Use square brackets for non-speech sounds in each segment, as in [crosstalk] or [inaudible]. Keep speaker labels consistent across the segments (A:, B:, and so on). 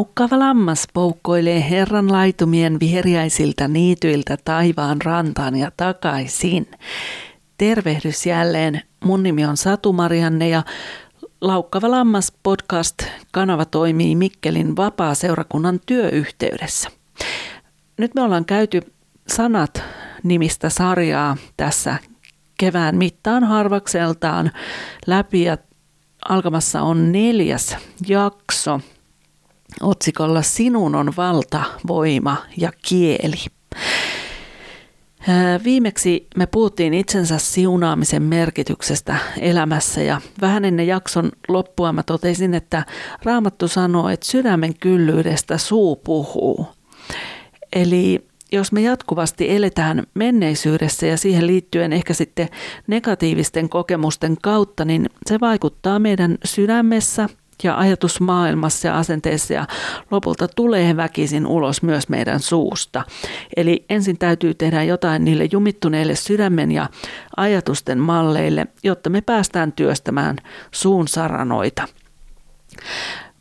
A: Laukkaava lammas poukkoilee Herran laitumien viheriäisiltä niityiltä taivaan rantaan ja takaisin. Tervehdys jälleen. Mun nimi on Satu Marianne ja Laukkava lammas podcast-kanava toimii Mikkelin vapaa-seurakunnan työyhteydessä. Nyt me ollaan käyty sanat nimistä sarjaa tässä kevään mittaan harvakseltaan läpi ja alkamassa on neljäs jakso – otsikolla Sinun on valta, voima ja kieli. Viimeksi me puhuttiin itsensä siunaamisen merkityksestä elämässä ja vähän ennen jakson loppua mä totesin, että Raamattu sanoo, että sydämen kyllyydestä suu puhuu. Eli jos me jatkuvasti eletään menneisyydessä ja siihen liittyen ehkä sitten negatiivisten kokemusten kautta, niin se vaikuttaa meidän sydämessä – ja ajatusmaailmassa ja asenteessa ja lopulta tulee väkisin ulos myös meidän suusta. Eli ensin täytyy tehdä jotain niille jumittuneille sydämen ja ajatusten malleille, jotta me päästään työstämään suun saranoita.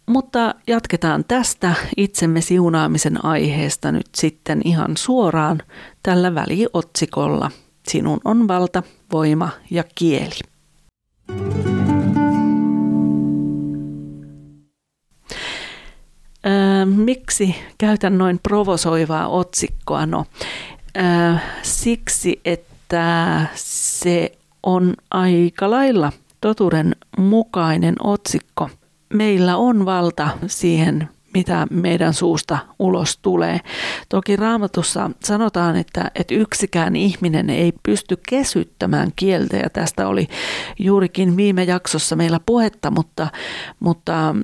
A: Mutta jatketaan tästä itsemme siunaamisen aiheesta nyt sitten ihan suoraan tällä väliotsikolla. Sinun on valta, voima ja kieli. Miksi käytän noin provosoivaa otsikkoa? No, siksi, että se on aika lailla totuuden mukainen otsikko. Meillä on valta siihen, mitä meidän suusta ulos tulee. Toki raamatussa sanotaan, että, että yksikään ihminen ei pysty kesyttämään kieltä ja tästä oli juurikin viime jaksossa meillä puhetta, mutta, mutta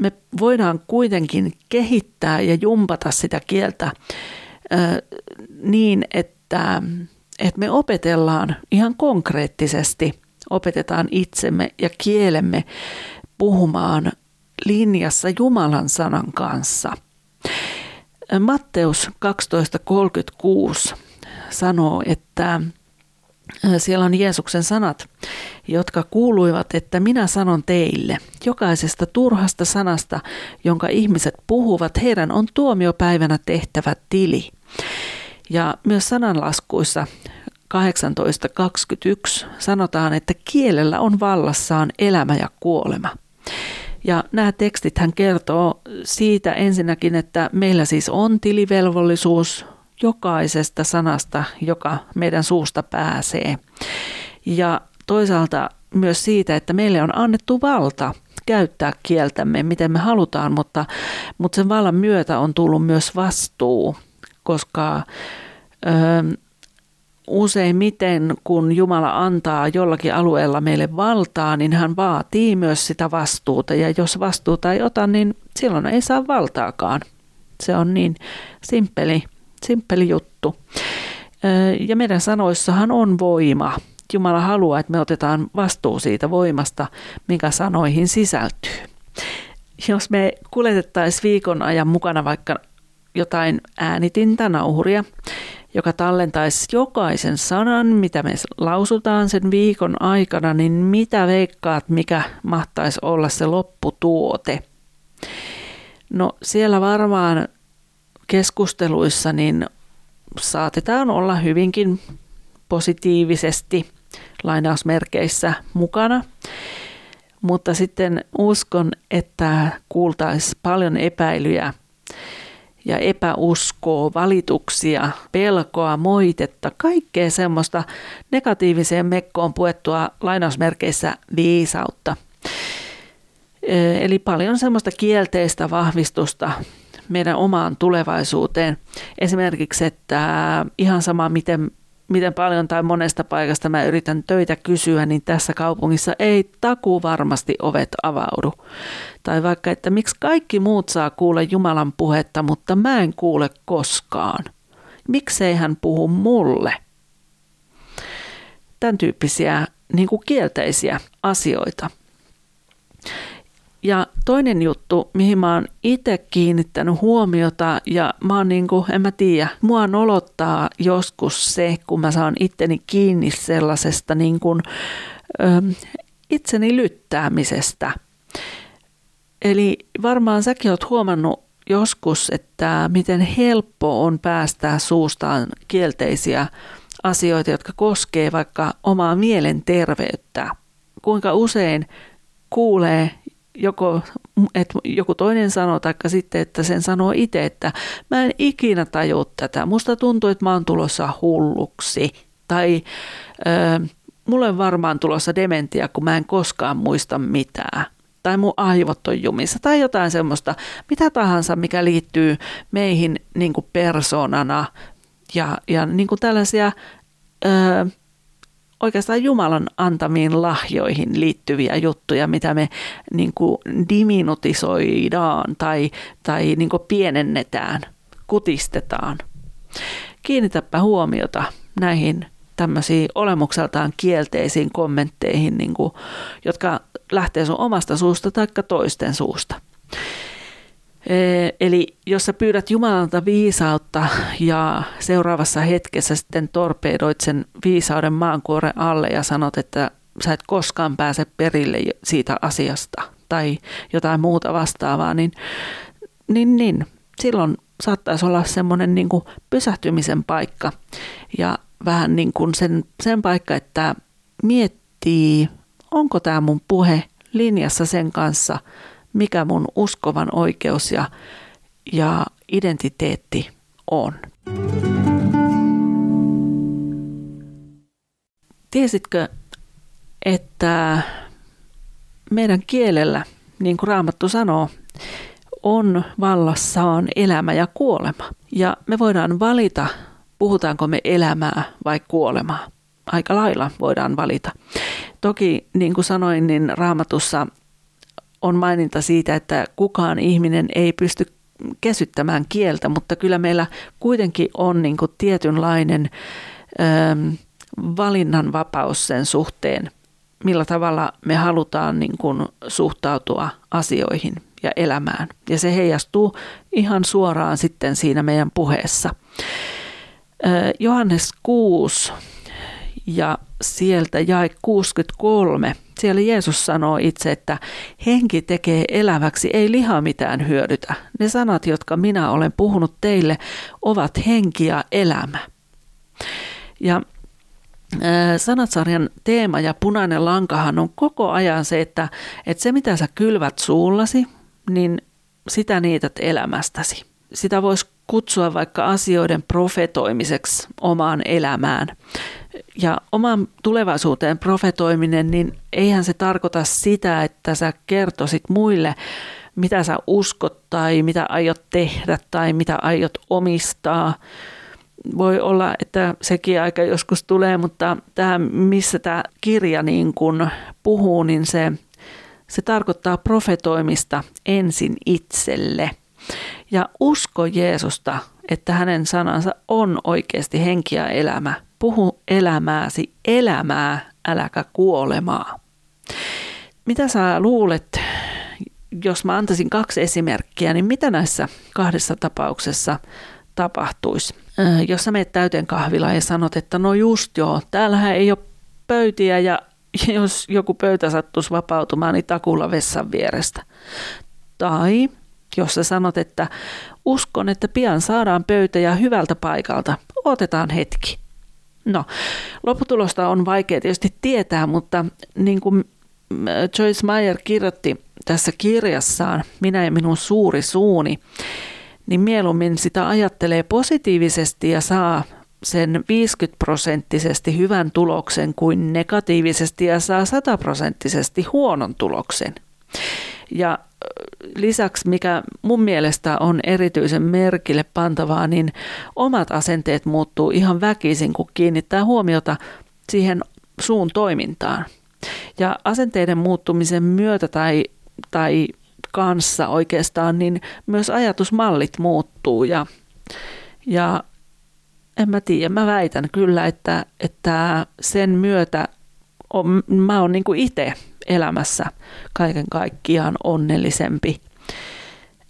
A: me voidaan kuitenkin kehittää ja jumpata sitä kieltä niin, että, että me opetellaan ihan konkreettisesti, opetetaan itsemme ja kielemme puhumaan linjassa Jumalan sanan kanssa. Matteus 12.36 sanoo, että siellä on Jeesuksen sanat, jotka kuuluivat, että minä sanon teille, jokaisesta turhasta sanasta, jonka ihmiset puhuvat, heidän on tuomiopäivänä tehtävä tili. Ja myös sananlaskuissa 18.21 sanotaan, että kielellä on vallassaan elämä ja kuolema. Ja nämä tekstit hän kertoo siitä ensinnäkin, että meillä siis on tilivelvollisuus jokaisesta sanasta, joka meidän suusta pääsee. Ja toisaalta myös siitä, että meille on annettu valta käyttää kieltämme, miten me halutaan, mutta, mutta sen vallan myötä on tullut myös vastuu, koska ö, useimmiten kun Jumala antaa jollakin alueella meille valtaa, niin hän vaatii myös sitä vastuuta. Ja jos vastuuta ei ota, niin silloin ei saa valtaakaan. Se on niin simppeli simppeli juttu. Ja meidän sanoissahan on voima. Jumala haluaa, että me otetaan vastuu siitä voimasta, mikä sanoihin sisältyy. Jos me kuljetettaisiin viikon ajan mukana vaikka jotain äänitintä, nauhuria, joka tallentaisi jokaisen sanan, mitä me lausutaan sen viikon aikana, niin mitä veikkaat, mikä mahtaisi olla se lopputuote? No siellä varmaan keskusteluissa niin saatetaan olla hyvinkin positiivisesti lainausmerkeissä mukana, mutta sitten uskon, että kuultaisiin paljon epäilyjä ja epäuskoa, valituksia, pelkoa, moitetta, kaikkea semmoista negatiiviseen mekkoon puettua lainausmerkeissä viisautta. Eli paljon semmoista kielteistä vahvistusta meidän omaan tulevaisuuteen. Esimerkiksi, että ihan sama miten, miten paljon tai monesta paikasta mä yritän töitä kysyä, niin tässä kaupungissa ei takuu varmasti ovet avaudu. Tai vaikka, että miksi kaikki muut saa kuulla Jumalan puhetta, mutta mä en kuule koskaan. Miksei hän puhu mulle? Tämän tyyppisiä niin kuin kielteisiä asioita. Ja toinen juttu, mihin mä oon itse kiinnittänyt huomiota ja mä oon niin kuin, en mä tiedä, mua nolottaa joskus se, kun mä saan itteni kiinni sellaisesta niin kuin, ö, itseni lyttäämisestä. Eli varmaan säkin oot huomannut joskus, että miten helppo on päästää suustaan kielteisiä asioita, jotka koskee vaikka omaa mielenterveyttä. Kuinka usein kuulee joko, että joku toinen sanoo, tai sitten, että sen sanoo itse, että mä en ikinä taju tätä. Musta tuntuu, että mä oon tulossa hulluksi. Tai ö, mulle on varmaan tulossa dementia, kun mä en koskaan muista mitään. Tai mun aivot on jumissa. Tai jotain semmoista, mitä tahansa, mikä liittyy meihin niin kuin persoonana. Ja, ja niin kuin tällaisia... Ö, oikeastaan Jumalan antamiin lahjoihin liittyviä juttuja, mitä me niin kuin diminutisoidaan tai, tai niin kuin pienennetään, kutistetaan. Kiinnitäpä huomiota näihin tämmöisiin olemukseltaan kielteisiin kommentteihin, niin kuin, jotka lähtee sun omasta suusta tai toisten suusta. Eli jos sä pyydät Jumalalta viisautta ja seuraavassa hetkessä sitten torpedoit sen viisauden maankuoren alle ja sanot, että sä et koskaan pääse perille siitä asiasta tai jotain muuta vastaavaa, niin, niin, niin. Silloin saattaisi olla semmoinen niin pysähtymisen paikka ja vähän niin kuin sen, sen paikka, että miettii, onko tämä mun puhe linjassa sen kanssa – mikä mun uskovan oikeus ja, ja identiteetti on. Tiesitkö, että meidän kielellä, niin kuin Raamattu sanoo, on vallassaan elämä ja kuolema. Ja me voidaan valita, puhutaanko me elämää vai kuolemaa. Aika lailla voidaan valita. Toki, niin kuin sanoin, niin raamatussa on maininta siitä, että kukaan ihminen ei pysty kesyttämään kieltä, mutta kyllä meillä kuitenkin on niin kuin tietynlainen ö, valinnanvapaus sen suhteen, millä tavalla me halutaan niin kuin suhtautua asioihin ja elämään. Ja se heijastuu ihan suoraan sitten siinä meidän puheessa. Johannes 6 ja sieltä jae 63. Siellä Jeesus sanoo itse, että henki tekee eläväksi, ei liha mitään hyödytä. Ne sanat, jotka minä olen puhunut teille, ovat henki ja elämä. Ja sanatsarjan teema ja punainen lankahan on koko ajan se, että, että se mitä sä kylvät suullasi, niin sitä niität elämästäsi. Sitä voisi kutsua vaikka asioiden profetoimiseksi omaan elämään. Ja oman tulevaisuuteen profetoiminen, niin eihän se tarkoita sitä, että sä kertoisit muille, mitä sä uskot tai mitä aiot tehdä tai mitä aiot omistaa. Voi olla, että sekin aika joskus tulee, mutta tämä, missä tämä kirja niin kun puhuu, niin se, se tarkoittaa profetoimista ensin itselle. Ja usko Jeesusta, että hänen sanansa on oikeasti henki ja elämä puhu elämääsi elämää, äläkä kuolemaa. Mitä sä luulet, jos mä antaisin kaksi esimerkkiä, niin mitä näissä kahdessa tapauksessa tapahtuisi? Äh, jos sä menet täyteen kahvilaan ja sanot, että no just joo, täällähän ei ole pöytiä ja [laughs] jos joku pöytä sattuisi vapautumaan, niin takulla vessan vierestä. Tai jos sä sanot, että uskon, että pian saadaan pöytä ja hyvältä paikalta, otetaan hetki. No, lopputulosta on vaikea tietysti tietää, mutta niin kuin äh, Joyce Meyer kirjoitti tässä kirjassaan Minä ja minun suuri suuni, niin mieluummin sitä ajattelee positiivisesti ja saa sen 50 prosenttisesti hyvän tuloksen kuin negatiivisesti ja saa 100 prosenttisesti huonon tuloksen. Ja lisäksi, mikä mun mielestä on erityisen merkille pantavaa, niin omat asenteet muuttuu ihan väkisin, kun kiinnittää huomiota siihen suun toimintaan. Ja asenteiden muuttumisen myötä tai, tai kanssa oikeastaan, niin myös ajatusmallit muuttuu ja, ja en mä tiedä, mä väitän kyllä, että, että sen myötä on, mä oon niin itse elämässä kaiken kaikkiaan onnellisempi.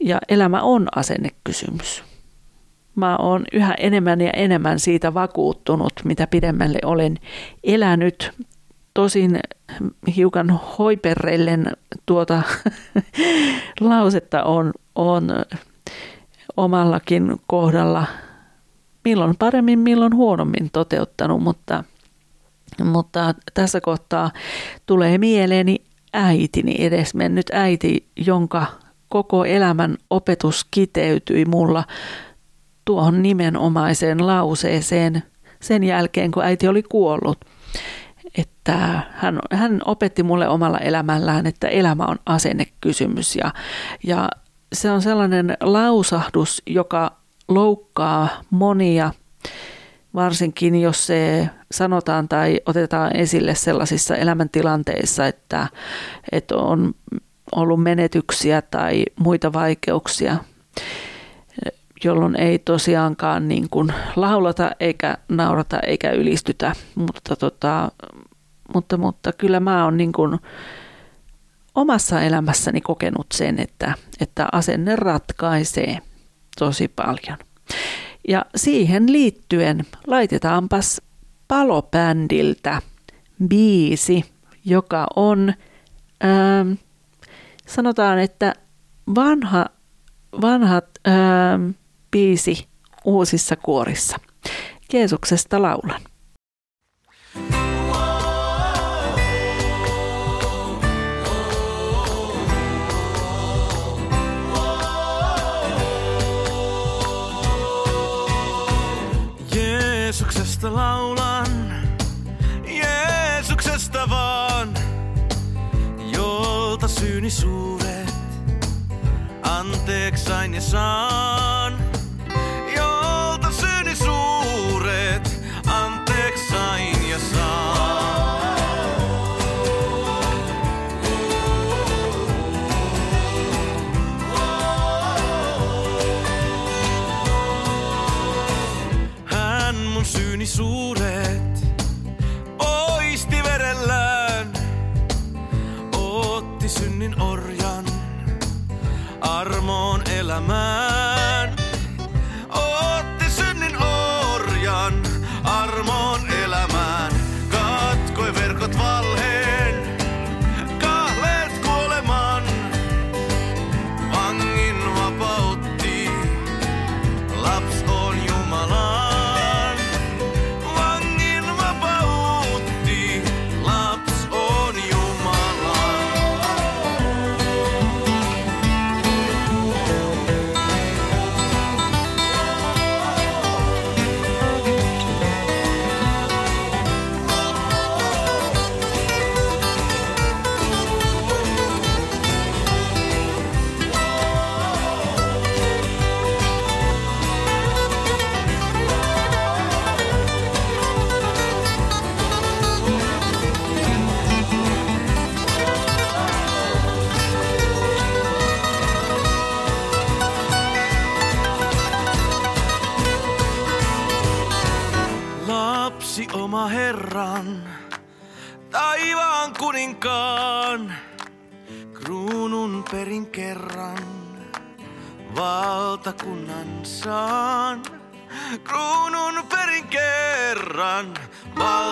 A: Ja elämä on asennekysymys. Mä oon yhä enemmän ja enemmän siitä vakuuttunut, mitä pidemmälle olen elänyt. Tosin hiukan hoiperrellen tuota [laughs] lausetta on, on omallakin kohdalla milloin paremmin, milloin huonommin toteuttanut, mutta, mutta tässä kohtaa tulee mieleeni äitini, edesmennyt äiti, jonka koko elämän opetus kiteytyi mulla tuohon nimenomaiseen lauseeseen sen jälkeen, kun äiti oli kuollut. Että hän, hän opetti mulle omalla elämällään, että elämä on asennekysymys ja, ja se on sellainen lausahdus, joka loukkaa monia, varsinkin jos se sanotaan tai otetaan esille sellaisissa elämäntilanteissa, että, että on ollut menetyksiä tai muita vaikeuksia, jolloin ei tosiaankaan niin kuin laulata eikä naurata eikä ylistytä, mutta, tota, mutta, mutta kyllä mä oon niin kuin omassa elämässäni kokenut sen, että, että asenne ratkaisee tosi paljon. Ja siihen liittyen laitetaanpas palobändiltä biisi, joka on, ähm, sanotaan, että vanha, vanhat ähm, biisi uusissa kuorissa. Jeesuksesta laulan.
B: Syyni suuret anteeksi sain ja saan.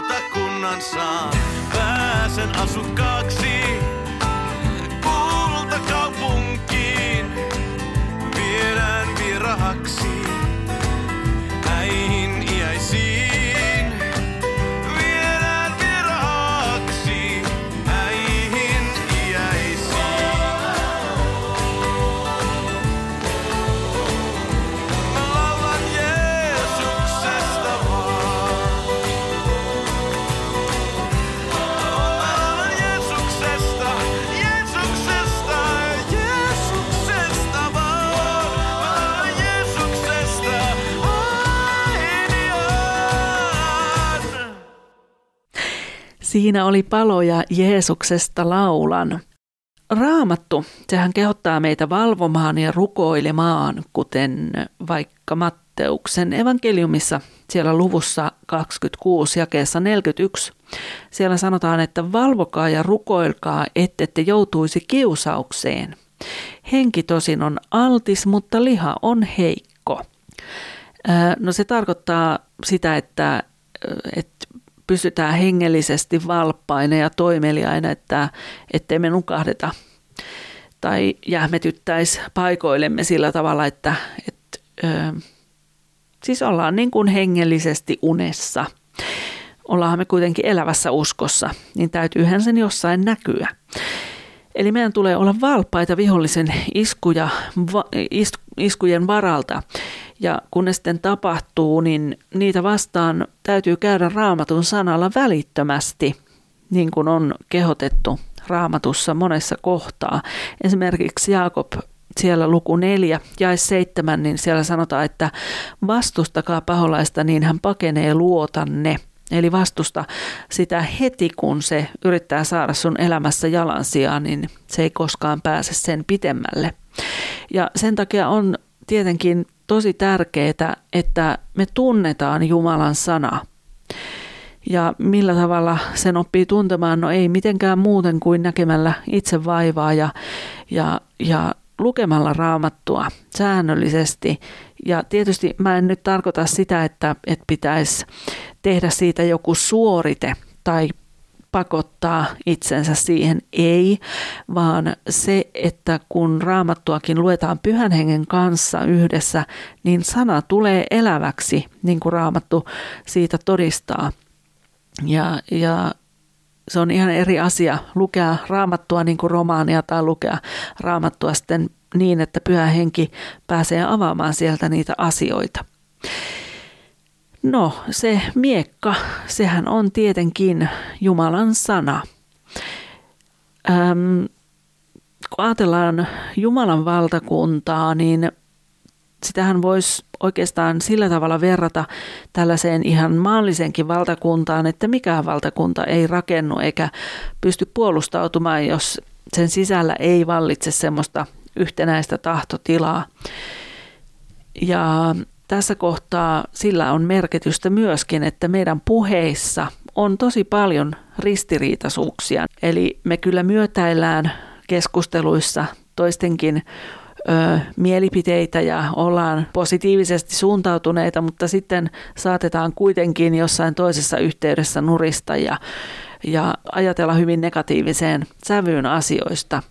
B: lautakunnan saan. Pääsen asukkaaksi kultakaupunkiin. Viedään virahaksi.
A: Siinä oli paloja Jeesuksesta laulan. Raamattu, sehän kehottaa meitä valvomaan ja rukoilemaan, kuten vaikka Matteuksen evankeliumissa siellä luvussa 26 jakeessa 41. Siellä sanotaan, että valvokaa ja rukoilkaa, ettette joutuisi kiusaukseen. Henki tosin on altis, mutta liha on heikko. No se tarkoittaa sitä, että, että pysytään hengellisesti valppaina ja toimeliaina, että ettei me nukahdeta tai jähmetyttäisi paikoillemme sillä tavalla, että, että ö, siis ollaan niin kuin hengellisesti unessa. Ollaan me kuitenkin elävässä uskossa, niin täytyyhän sen jossain näkyä. Eli meidän tulee olla valppaita vihollisen iskuja, va, is, iskujen varalta. Ja kun ne sitten tapahtuu, niin niitä vastaan täytyy käydä raamatun sanalla välittömästi, niin kuin on kehotettu raamatussa monessa kohtaa. Esimerkiksi Jaakob siellä luku 4 ja 7, niin siellä sanotaan, että vastustakaa paholaista, niin hän pakenee luotanne. Eli vastusta sitä heti, kun se yrittää saada sun elämässä jalansijaa, niin se ei koskaan pääse sen pitemmälle. Ja sen takia on tietenkin tosi tärkeää, että me tunnetaan Jumalan sana. Ja millä tavalla sen oppii tuntemaan? No ei mitenkään muuten kuin näkemällä itse vaivaa ja, ja, ja lukemalla raamattua säännöllisesti. Ja tietysti mä en nyt tarkoita sitä, että, että pitäisi tehdä siitä joku suorite tai pakottaa itsensä siihen, ei, vaan se, että kun raamattuakin luetaan pyhän hengen kanssa yhdessä, niin sana tulee eläväksi, niin kuin raamattu siitä todistaa. Ja, ja se on ihan eri asia lukea raamattua niin kuin romaania tai lukea raamattua sitten niin, että pyhä henki pääsee avaamaan sieltä niitä asioita. No, se miekka, sehän on tietenkin Jumalan sana. Öm, kun ajatellaan Jumalan valtakuntaa, niin sitähän voisi oikeastaan sillä tavalla verrata tällaiseen ihan maallisenkin valtakuntaan, että mikään valtakunta ei rakennu eikä pysty puolustautumaan, jos sen sisällä ei vallitse semmoista yhtenäistä tahtotilaa. Ja tässä kohtaa sillä on merkitystä myöskin, että meidän puheissa on tosi paljon ristiriitaisuuksia. Eli me kyllä myötäillään keskusteluissa toistenkin ö, mielipiteitä ja ollaan positiivisesti suuntautuneita, mutta sitten saatetaan kuitenkin jossain toisessa yhteydessä nurista ja, ja ajatella hyvin negatiiviseen sävyyn asioista.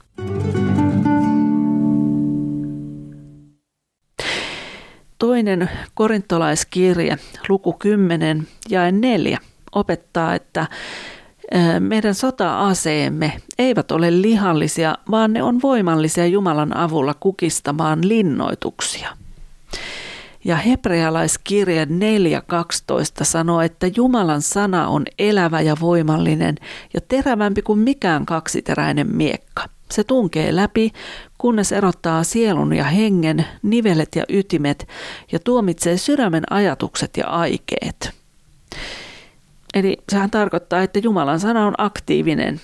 A: Toinen korintolaiskirje, luku 10 ja 4, opettaa, että meidän sota-aseemme eivät ole lihallisia, vaan ne on voimallisia Jumalan avulla kukistamaan linnoituksia. Ja hebrealaiskirje 4.12 sanoo, että Jumalan sana on elävä ja voimallinen ja terävämpi kuin mikään kaksiteräinen miekka. Se tunkee läpi, kunnes erottaa sielun ja hengen, nivelet ja ytimet ja tuomitsee sydämen ajatukset ja aikeet. Eli sehän tarkoittaa, että Jumalan sana on aktiivinen.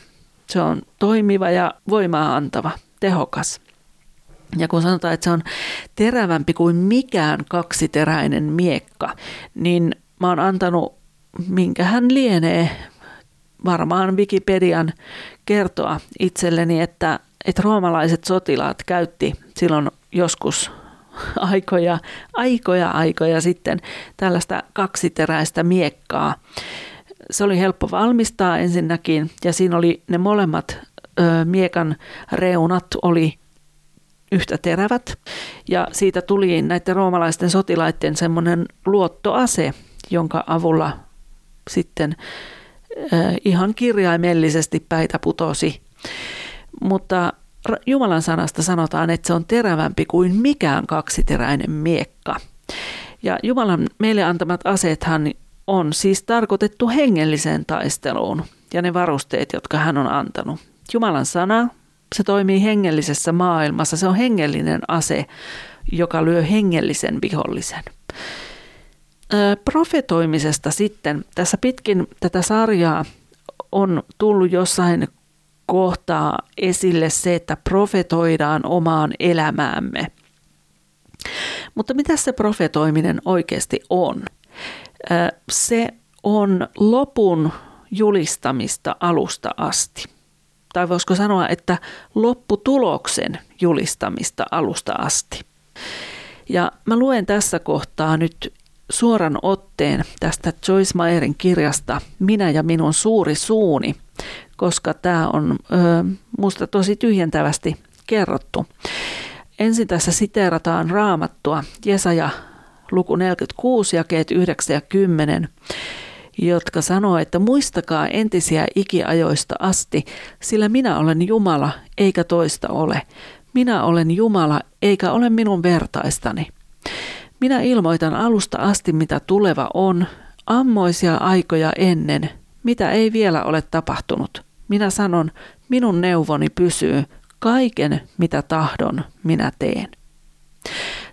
A: Se on toimiva ja voimaa antava, tehokas. Ja kun sanotaan, että se on terävämpi kuin mikään kaksiteräinen miekka, niin mä oon antanut, minkä hän lienee, varmaan Wikipedian kertoa itselleni, että, että roomalaiset sotilaat käytti silloin joskus aikoja, aikoja, aikoja sitten tällaista kaksiteräistä miekkaa. Se oli helppo valmistaa ensinnäkin ja siinä oli ne molemmat ö, miekan reunat oli yhtä terävät ja siitä tuli näiden roomalaisten sotilaiden semmoinen luottoase, jonka avulla sitten ihan kirjaimellisesti päitä putosi. Mutta Jumalan sanasta sanotaan, että se on terävämpi kuin mikään kaksiteräinen miekka. Ja Jumalan meille antamat aseethan on siis tarkoitettu hengelliseen taisteluun ja ne varusteet, jotka hän on antanut. Jumalan sana, se toimii hengellisessä maailmassa, se on hengellinen ase, joka lyö hengellisen vihollisen profetoimisesta sitten. Tässä pitkin tätä sarjaa on tullut jossain kohtaa esille se, että profetoidaan omaan elämäämme. Mutta mitä se profetoiminen oikeasti on? Se on lopun julistamista alusta asti. Tai voisiko sanoa, että lopputuloksen julistamista alusta asti. Ja mä luen tässä kohtaa nyt suoran otteen tästä Joyce Meyerin kirjasta Minä ja minun suuri suuni, koska tämä on ö, musta tosi tyhjentävästi kerrottu. ensin tässä siteerataan raamattua, Jesaja luku 46, jakeet 9 ja 10, jotka sanoo, että muistakaa entisiä ikiajoista asti, sillä minä olen Jumala, eikä toista ole. Minä olen Jumala, eikä ole minun vertaistani. Minä ilmoitan alusta asti, mitä tuleva on, ammoisia aikoja ennen, mitä ei vielä ole tapahtunut. Minä sanon, minun neuvoni pysyy, kaiken mitä tahdon minä teen.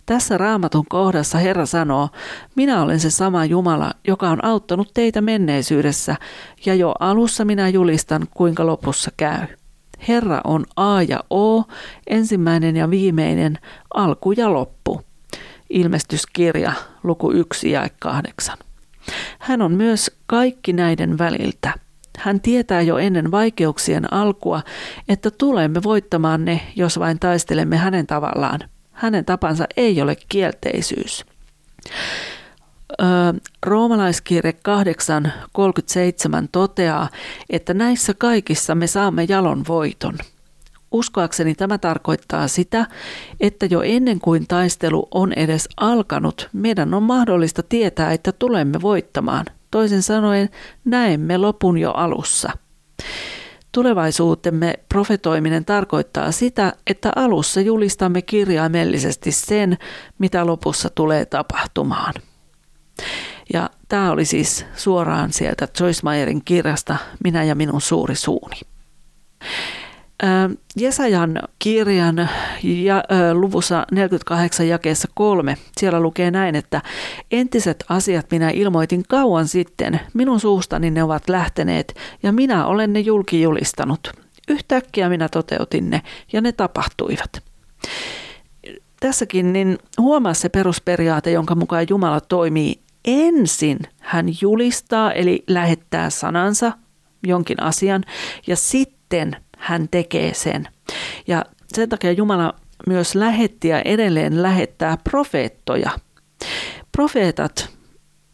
A: Tässä raamatun kohdassa Herra sanoo, minä olen se sama Jumala, joka on auttanut teitä menneisyydessä, ja jo alussa minä julistan, kuinka lopussa käy. Herra on A ja O, ensimmäinen ja viimeinen, alku ja loppu. Ilmestyskirja, luku 1 ja 8. Hän on myös kaikki näiden väliltä. Hän tietää jo ennen vaikeuksien alkua, että tulemme voittamaan ne, jos vain taistelemme hänen tavallaan. Hänen tapansa ei ole kielteisyys. Roomalaiskirje 8.37 toteaa, että näissä kaikissa me saamme jalon voiton. Uskoakseni tämä tarkoittaa sitä, että jo ennen kuin taistelu on edes alkanut, meidän on mahdollista tietää, että tulemme voittamaan. Toisin sanoen, näemme lopun jo alussa. Tulevaisuutemme profetoiminen tarkoittaa sitä, että alussa julistamme kirjaimellisesti sen, mitä lopussa tulee tapahtumaan. Ja tämä oli siis suoraan sieltä Joyce Meyerin kirjasta Minä ja minun suuri suuni. Jesajan kirjan ja, luvussa 48 jakeessa kolme, siellä lukee näin, että entiset asiat minä ilmoitin kauan sitten, minun suustani ne ovat lähteneet ja minä olen ne julkijulistanut. Yhtäkkiä minä toteutin ne ja ne tapahtuivat. Tässäkin niin huomaa se perusperiaate, jonka mukaan Jumala toimii ensin. Hän julistaa eli lähettää sanansa, jonkin asian, ja sitten hän tekee sen. Ja sen takia Jumala myös lähetti ja edelleen lähettää profeettoja. Profeetat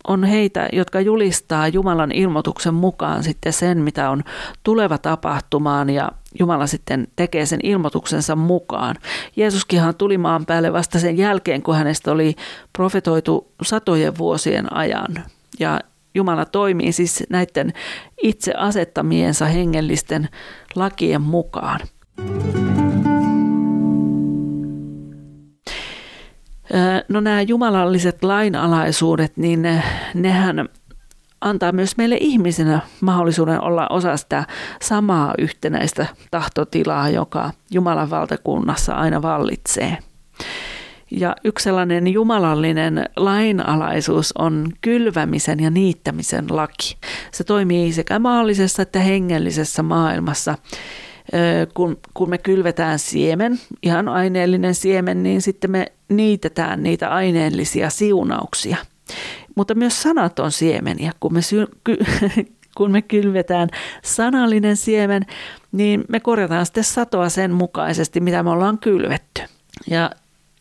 A: on heitä, jotka julistaa Jumalan ilmoituksen mukaan sitten sen, mitä on tuleva tapahtumaan ja Jumala sitten tekee sen ilmoituksensa mukaan. Jeesuskinhan tuli maan päälle vasta sen jälkeen, kun hänestä oli profetoitu satojen vuosien ajan. Ja Jumala toimii siis näiden itse asettamiensa hengellisten lakien mukaan. No nämä jumalalliset lainalaisuudet, niin ne, nehän antaa myös meille ihmisenä mahdollisuuden olla osa sitä samaa yhtenäistä tahtotilaa, joka Jumalan valtakunnassa aina vallitsee. Ja yksi sellainen jumalallinen lainalaisuus on kylvämisen ja niittämisen laki. Se toimii sekä maallisessa että hengellisessä maailmassa. Kun, kun me kylvetään siemen, ihan aineellinen siemen, niin sitten me niitetään niitä aineellisia siunauksia. Mutta myös sanat on siemeniä. Kun me, sy- ky- [laughs] kun me kylvetään sanallinen siemen, niin me korjataan sitten satoa sen mukaisesti, mitä me ollaan kylvetty. Ja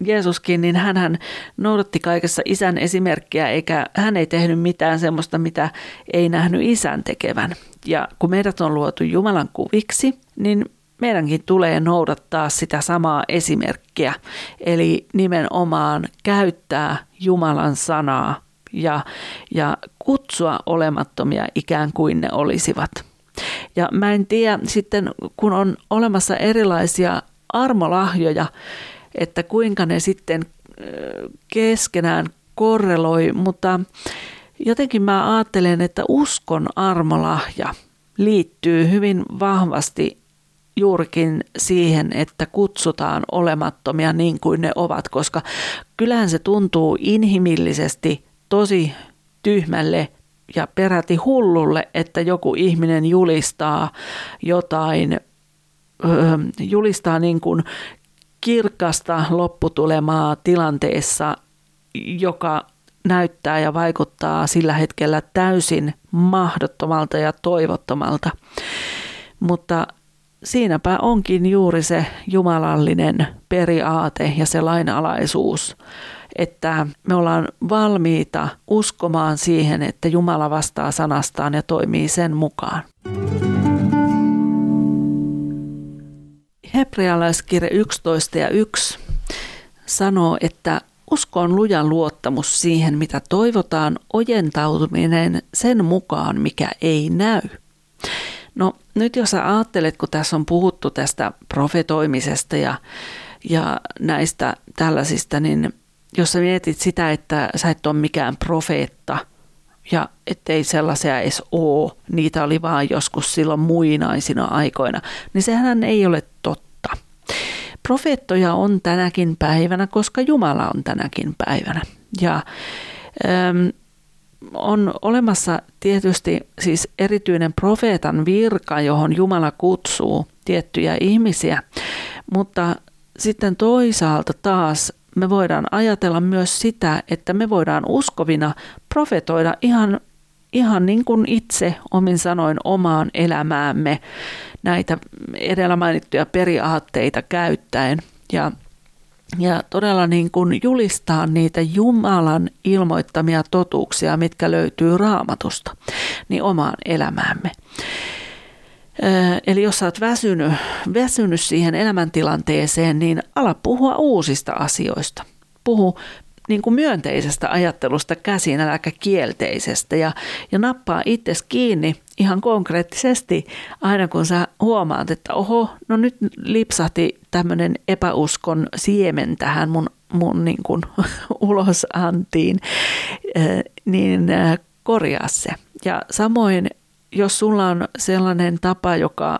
A: Jeesuskin, niin hän noudatti kaikessa isän esimerkkiä, eikä hän ei tehnyt mitään semmoista, mitä ei nähnyt isän tekevän. Ja kun meidät on luotu Jumalan kuviksi, niin meidänkin tulee noudattaa sitä samaa esimerkkiä, eli nimenomaan käyttää Jumalan sanaa ja, ja kutsua olemattomia ikään kuin ne olisivat. Ja mä en tiedä sitten, kun on olemassa erilaisia armolahjoja, että kuinka ne sitten keskenään korreloi, mutta jotenkin mä ajattelen, että uskon armolahja liittyy hyvin vahvasti juurikin siihen, että kutsutaan olemattomia niin kuin ne ovat, koska kyllähän se tuntuu inhimillisesti tosi tyhmälle ja peräti hullulle, että joku ihminen julistaa jotain, julistaa niin kuin kirkasta lopputulemaa tilanteessa, joka näyttää ja vaikuttaa sillä hetkellä täysin mahdottomalta ja toivottomalta. Mutta siinäpä onkin juuri se jumalallinen periaate ja se lainalaisuus, että me ollaan valmiita uskomaan siihen, että Jumala vastaa sanastaan ja toimii sen mukaan. Hebrealaiskirja 11 ja 1 sanoo, että usko on luja luottamus siihen, mitä toivotaan, ojentautuminen sen mukaan, mikä ei näy. No nyt jos sä ajattelet, kun tässä on puhuttu tästä profetoimisesta ja, ja näistä tällaisista, niin jos sä mietit sitä, että sä et ole mikään profeetta ja ettei sellaisia edes ole, niitä oli vaan joskus silloin muinaisina aikoina, niin sehän ei ole totta. Profeettoja on tänäkin päivänä, koska Jumala on tänäkin päivänä. Ja äm, on olemassa tietysti siis erityinen profeetan virka, johon Jumala kutsuu tiettyjä ihmisiä, mutta sitten toisaalta taas me voidaan ajatella myös sitä, että me voidaan uskovina profetoida ihan, ihan niin kuin itse omin sanoin omaan elämäämme näitä edellä mainittuja periaatteita käyttäen. Ja ja todella niin kuin julistaa niitä Jumalan ilmoittamia totuuksia, mitkä löytyy raamatusta, niin omaan elämäämme. Eli jos sä oot väsynyt, väsynyt siihen elämäntilanteeseen, niin ala puhua uusista asioista. Puhu niin kuin myönteisestä ajattelusta käsin, äläkä kielteisestä ja, ja nappaa itses kiinni ihan konkreettisesti aina kun sä huomaat, että oho, no nyt lipsahti tämmöinen epäuskon siemen tähän mun, mun niin kuin [laughs] ulosantiin, niin korjaa se. Ja samoin, jos sulla on sellainen tapa, joka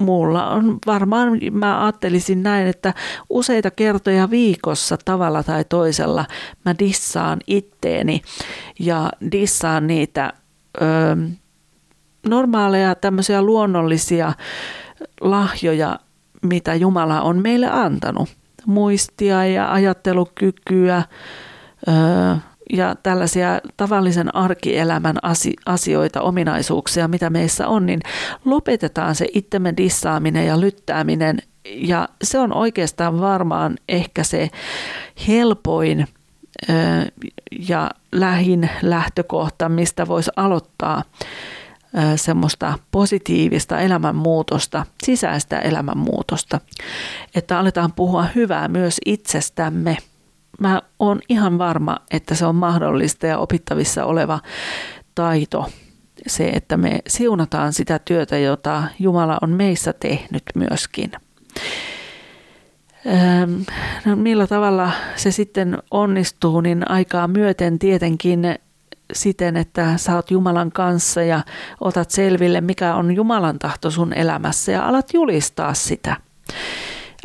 A: mulla on varmaan, mä ajattelisin näin, että useita kertoja viikossa tavalla tai toisella mä dissaan itteeni ja dissaan niitä ö, normaaleja tämmöisiä luonnollisia lahjoja, mitä Jumala on meille antanut. Muistia ja ajattelukykyä ö, ja tällaisia tavallisen arkielämän asioita, ominaisuuksia, mitä meissä on, niin lopetetaan se itsemme dissaaminen ja lyttääminen. Ja se on oikeastaan varmaan ehkä se helpoin ja lähin lähtökohta, mistä voisi aloittaa semmoista positiivista elämänmuutosta, sisäistä elämänmuutosta, että aletaan puhua hyvää myös itsestämme. Mä oon ihan varma, että se on mahdollista ja opittavissa oleva taito, se, että me siunataan sitä työtä, jota Jumala on meissä tehnyt myöskin. No, millä tavalla se sitten onnistuu, niin aikaa myöten tietenkin siten, että sä oot Jumalan kanssa ja otat selville, mikä on Jumalan tahto sun elämässä ja alat julistaa sitä.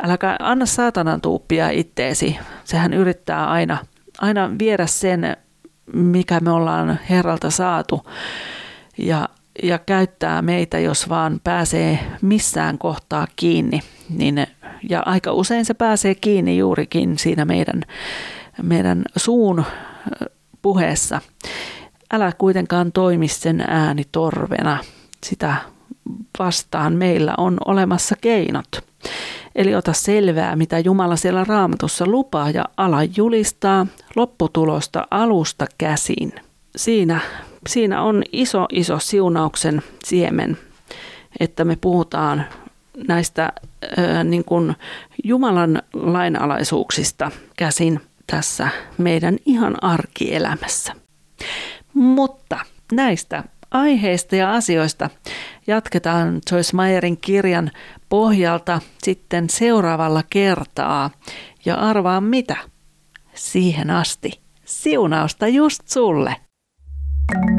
A: Äläkä anna saatanan tuuppia itteesi. Sehän yrittää aina, aina viedä sen, mikä me ollaan Herralta saatu ja, ja käyttää meitä, jos vaan pääsee missään kohtaa kiinni. Niin, ja aika usein se pääsee kiinni juurikin siinä meidän, meidän suun puheessa. Älä kuitenkaan toimi sen ääni torvena. Sitä vastaan meillä on olemassa keinot. Eli ota selvää, mitä Jumala siellä raamatussa lupaa ja ala julistaa lopputulosta alusta käsin. Siinä, siinä on iso, iso siunauksen siemen, että me puhutaan näistä äh, niin kuin Jumalan lainalaisuuksista käsin tässä meidän ihan arkielämässä. Mutta näistä aiheista ja asioista jatketaan Joyce Meyerin kirjan pohjalta sitten seuraavalla kertaa. Ja arvaa mitä? Siihen asti. Siunausta just sulle! thank you